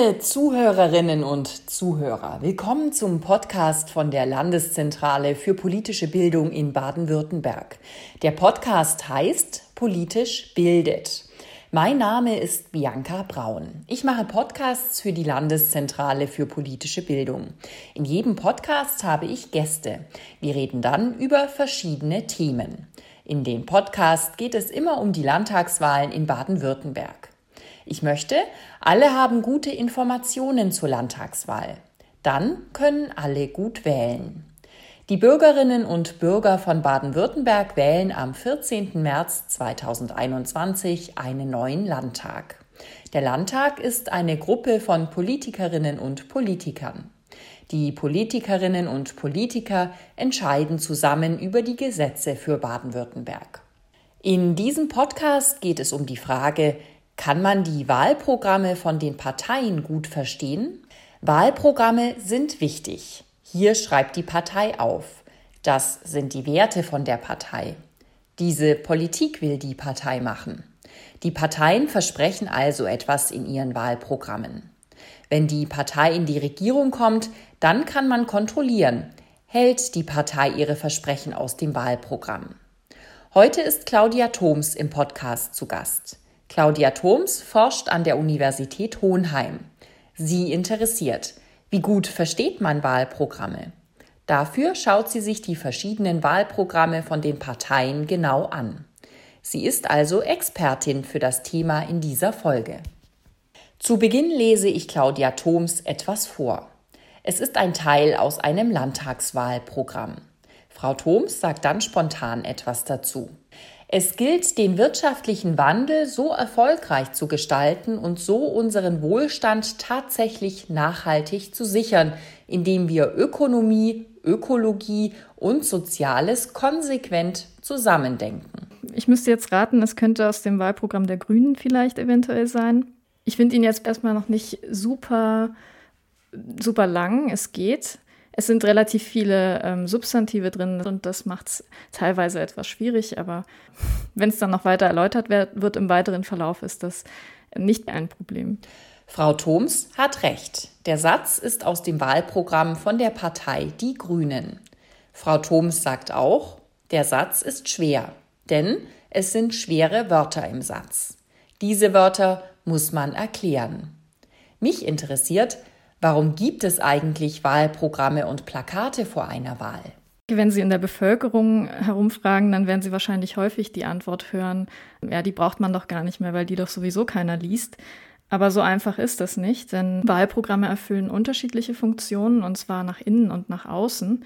Liebe Zuhörerinnen und Zuhörer, willkommen zum Podcast von der Landeszentrale für politische Bildung in Baden-Württemberg. Der Podcast heißt Politisch bildet. Mein Name ist Bianca Braun. Ich mache Podcasts für die Landeszentrale für politische Bildung. In jedem Podcast habe ich Gäste. Wir reden dann über verschiedene Themen. In dem Podcast geht es immer um die Landtagswahlen in Baden-Württemberg. Ich möchte, alle haben gute Informationen zur Landtagswahl. Dann können alle gut wählen. Die Bürgerinnen und Bürger von Baden-Württemberg wählen am 14. März 2021 einen neuen Landtag. Der Landtag ist eine Gruppe von Politikerinnen und Politikern. Die Politikerinnen und Politiker entscheiden zusammen über die Gesetze für Baden-Württemberg. In diesem Podcast geht es um die Frage, kann man die Wahlprogramme von den Parteien gut verstehen? Wahlprogramme sind wichtig. Hier schreibt die Partei auf. Das sind die Werte von der Partei. Diese Politik will die Partei machen. Die Parteien versprechen also etwas in ihren Wahlprogrammen. Wenn die Partei in die Regierung kommt, dann kann man kontrollieren, hält die Partei ihre Versprechen aus dem Wahlprogramm. Heute ist Claudia Thoms im Podcast zu Gast. Claudia Thoms forscht an der Universität Hohenheim. Sie interessiert, wie gut versteht man Wahlprogramme? Dafür schaut sie sich die verschiedenen Wahlprogramme von den Parteien genau an. Sie ist also Expertin für das Thema in dieser Folge. Zu Beginn lese ich Claudia Thoms etwas vor. Es ist ein Teil aus einem Landtagswahlprogramm. Frau Thoms sagt dann spontan etwas dazu. Es gilt, den wirtschaftlichen Wandel so erfolgreich zu gestalten und so unseren Wohlstand tatsächlich nachhaltig zu sichern, indem wir Ökonomie, Ökologie und Soziales konsequent zusammendenken. Ich müsste jetzt raten, es könnte aus dem Wahlprogramm der Grünen vielleicht eventuell sein. Ich finde ihn jetzt erstmal noch nicht super, super lang. Es geht. Es sind relativ viele ähm, Substantive drin und das macht es teilweise etwas schwierig, aber wenn es dann noch weiter erläutert wird, wird im weiteren Verlauf, ist das nicht ein Problem. Frau Thoms hat recht. Der Satz ist aus dem Wahlprogramm von der Partei Die Grünen. Frau Thoms sagt auch, der Satz ist schwer, denn es sind schwere Wörter im Satz. Diese Wörter muss man erklären. Mich interessiert, Warum gibt es eigentlich Wahlprogramme und Plakate vor einer Wahl? Wenn Sie in der Bevölkerung herumfragen, dann werden Sie wahrscheinlich häufig die Antwort hören, ja, die braucht man doch gar nicht mehr, weil die doch sowieso keiner liest. Aber so einfach ist das nicht, denn Wahlprogramme erfüllen unterschiedliche Funktionen und zwar nach innen und nach außen.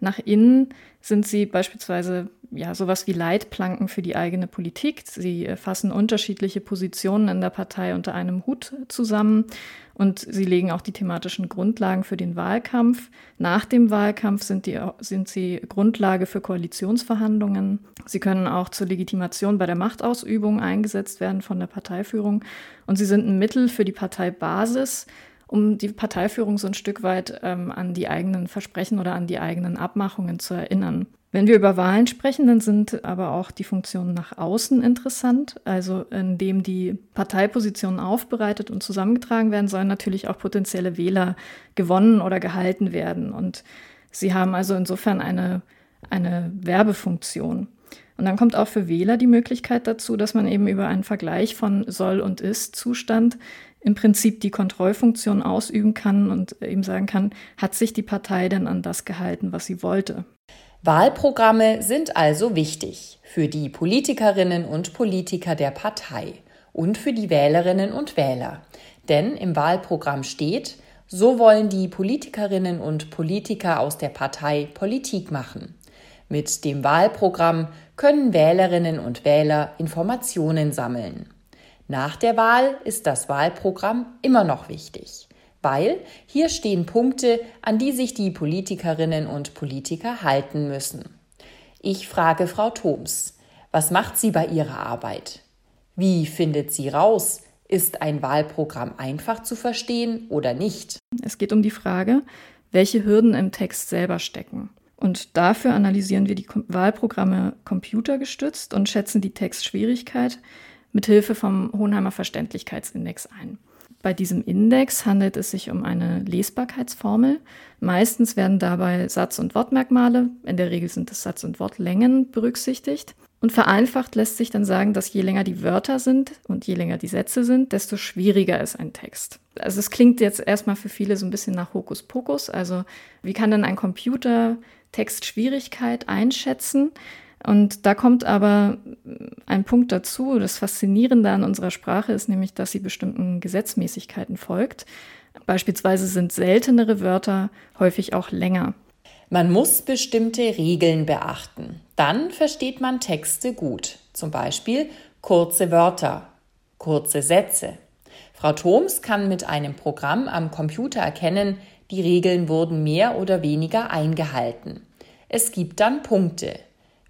Nach innen sind sie beispielsweise ja sowas wie Leitplanken für die eigene Politik. Sie fassen unterschiedliche Positionen in der Partei unter einem Hut zusammen und sie legen auch die thematischen Grundlagen für den Wahlkampf. Nach dem Wahlkampf sind, die, sind sie Grundlage für Koalitionsverhandlungen. Sie können auch zur Legitimation bei der Machtausübung eingesetzt werden von der Parteiführung. Und sie sind ein Mittel für die Parteibasis, um die Parteiführung so ein Stück weit ähm, an die eigenen Versprechen oder an die eigenen Abmachungen zu erinnern. Wenn wir über Wahlen sprechen, dann sind aber auch die Funktionen nach außen interessant. Also indem die Parteipositionen aufbereitet und zusammengetragen werden, sollen natürlich auch potenzielle Wähler gewonnen oder gehalten werden. Und sie haben also insofern eine, eine Werbefunktion. Und dann kommt auch für Wähler die Möglichkeit dazu, dass man eben über einen Vergleich von Soll- und Ist-Zustand im Prinzip die Kontrollfunktion ausüben kann und eben sagen kann, hat sich die Partei denn an das gehalten, was sie wollte. Wahlprogramme sind also wichtig für die Politikerinnen und Politiker der Partei und für die Wählerinnen und Wähler. Denn im Wahlprogramm steht, so wollen die Politikerinnen und Politiker aus der Partei Politik machen. Mit dem Wahlprogramm können Wählerinnen und Wähler Informationen sammeln. Nach der Wahl ist das Wahlprogramm immer noch wichtig, weil hier stehen Punkte, an die sich die Politikerinnen und Politiker halten müssen. Ich frage Frau Thoms, was macht sie bei ihrer Arbeit? Wie findet sie raus, ist ein Wahlprogramm einfach zu verstehen oder nicht? Es geht um die Frage, welche Hürden im Text selber stecken. Und dafür analysieren wir die Wahlprogramme computergestützt und schätzen die Textschwierigkeit mit Hilfe vom Hohenheimer Verständlichkeitsindex ein. Bei diesem Index handelt es sich um eine Lesbarkeitsformel. Meistens werden dabei Satz- und Wortmerkmale, in der Regel sind es Satz- und Wortlängen, berücksichtigt. Und vereinfacht lässt sich dann sagen, dass je länger die Wörter sind und je länger die Sätze sind, desto schwieriger ist ein Text. Also es klingt jetzt erstmal für viele so ein bisschen nach Hokuspokus. Also wie kann denn ein Computer Textschwierigkeit einschätzen? Und da kommt aber ein Punkt dazu. Das Faszinierende an unserer Sprache ist nämlich, dass sie bestimmten Gesetzmäßigkeiten folgt. Beispielsweise sind seltenere Wörter häufig auch länger. Man muss bestimmte Regeln beachten. Dann versteht man Texte gut. Zum Beispiel kurze Wörter, kurze Sätze. Frau Thoms kann mit einem Programm am Computer erkennen, die Regeln wurden mehr oder weniger eingehalten. Es gibt dann Punkte.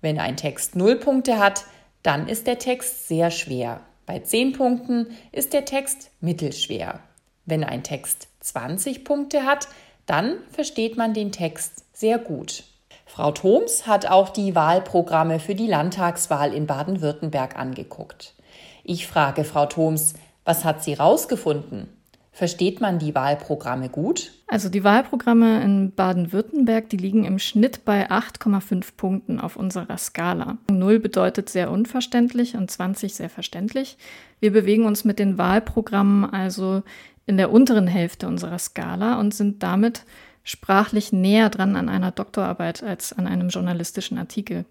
Wenn ein Text 0 Punkte hat, dann ist der Text sehr schwer. Bei 10 Punkten ist der Text mittelschwer. Wenn ein Text 20 Punkte hat, dann versteht man den Text sehr gut. Frau Thoms hat auch die Wahlprogramme für die Landtagswahl in Baden-Württemberg angeguckt. Ich frage Frau Thoms, was hat sie rausgefunden? Versteht man die Wahlprogramme gut? Also die Wahlprogramme in Baden-Württemberg, die liegen im Schnitt bei 8,5 Punkten auf unserer Skala. 0 bedeutet sehr unverständlich und 20 sehr verständlich. Wir bewegen uns mit den Wahlprogrammen also in der unteren Hälfte unserer Skala und sind damit sprachlich näher dran an einer Doktorarbeit als an einem journalistischen Artikel.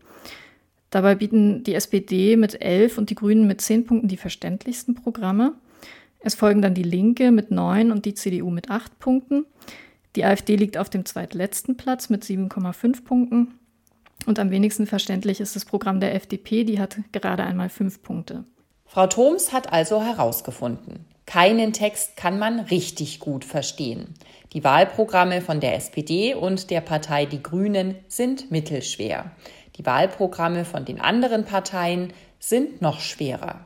Dabei bieten die SPD mit 11 und die Grünen mit 10 Punkten die verständlichsten Programme. Es folgen dann die Linke mit neun und die CDU mit acht Punkten. Die AfD liegt auf dem zweitletzten Platz mit 7,5 Punkten. Und am wenigsten verständlich ist das Programm der FDP, die hat gerade einmal fünf Punkte. Frau Thoms hat also herausgefunden, keinen Text kann man richtig gut verstehen. Die Wahlprogramme von der SPD und der Partei Die Grünen sind mittelschwer. Die Wahlprogramme von den anderen Parteien sind noch schwerer.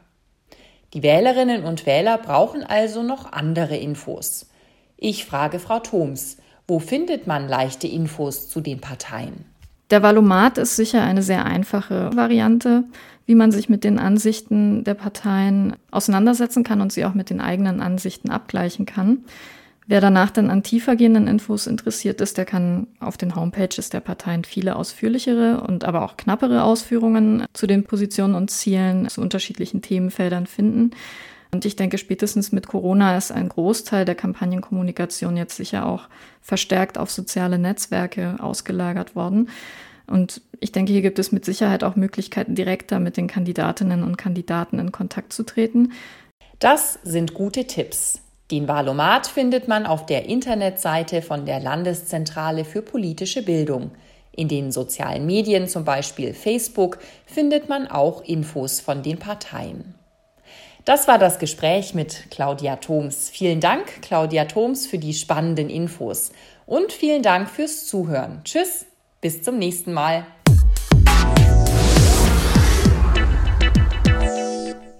Die Wählerinnen und Wähler brauchen also noch andere Infos. Ich frage Frau Thoms, wo findet man leichte Infos zu den Parteien? Der Valomat ist sicher eine sehr einfache Variante, wie man sich mit den Ansichten der Parteien auseinandersetzen kann und sie auch mit den eigenen Ansichten abgleichen kann. Wer danach dann an tiefergehenden Infos interessiert ist, der kann auf den Homepages der Parteien viele ausführlichere und aber auch knappere Ausführungen zu den Positionen und Zielen zu unterschiedlichen Themenfeldern finden. Und ich denke, spätestens mit Corona ist ein Großteil der Kampagnenkommunikation jetzt sicher auch verstärkt auf soziale Netzwerke ausgelagert worden. Und ich denke, hier gibt es mit Sicherheit auch Möglichkeiten, direkter mit den Kandidatinnen und Kandidaten in Kontakt zu treten. Das sind gute Tipps. Den Wahlomat findet man auf der Internetseite von der Landeszentrale für politische Bildung. In den sozialen Medien, zum Beispiel Facebook, findet man auch Infos von den Parteien. Das war das Gespräch mit Claudia Thoms. Vielen Dank, Claudia Thoms, für die spannenden Infos und vielen Dank fürs Zuhören. Tschüss, bis zum nächsten Mal.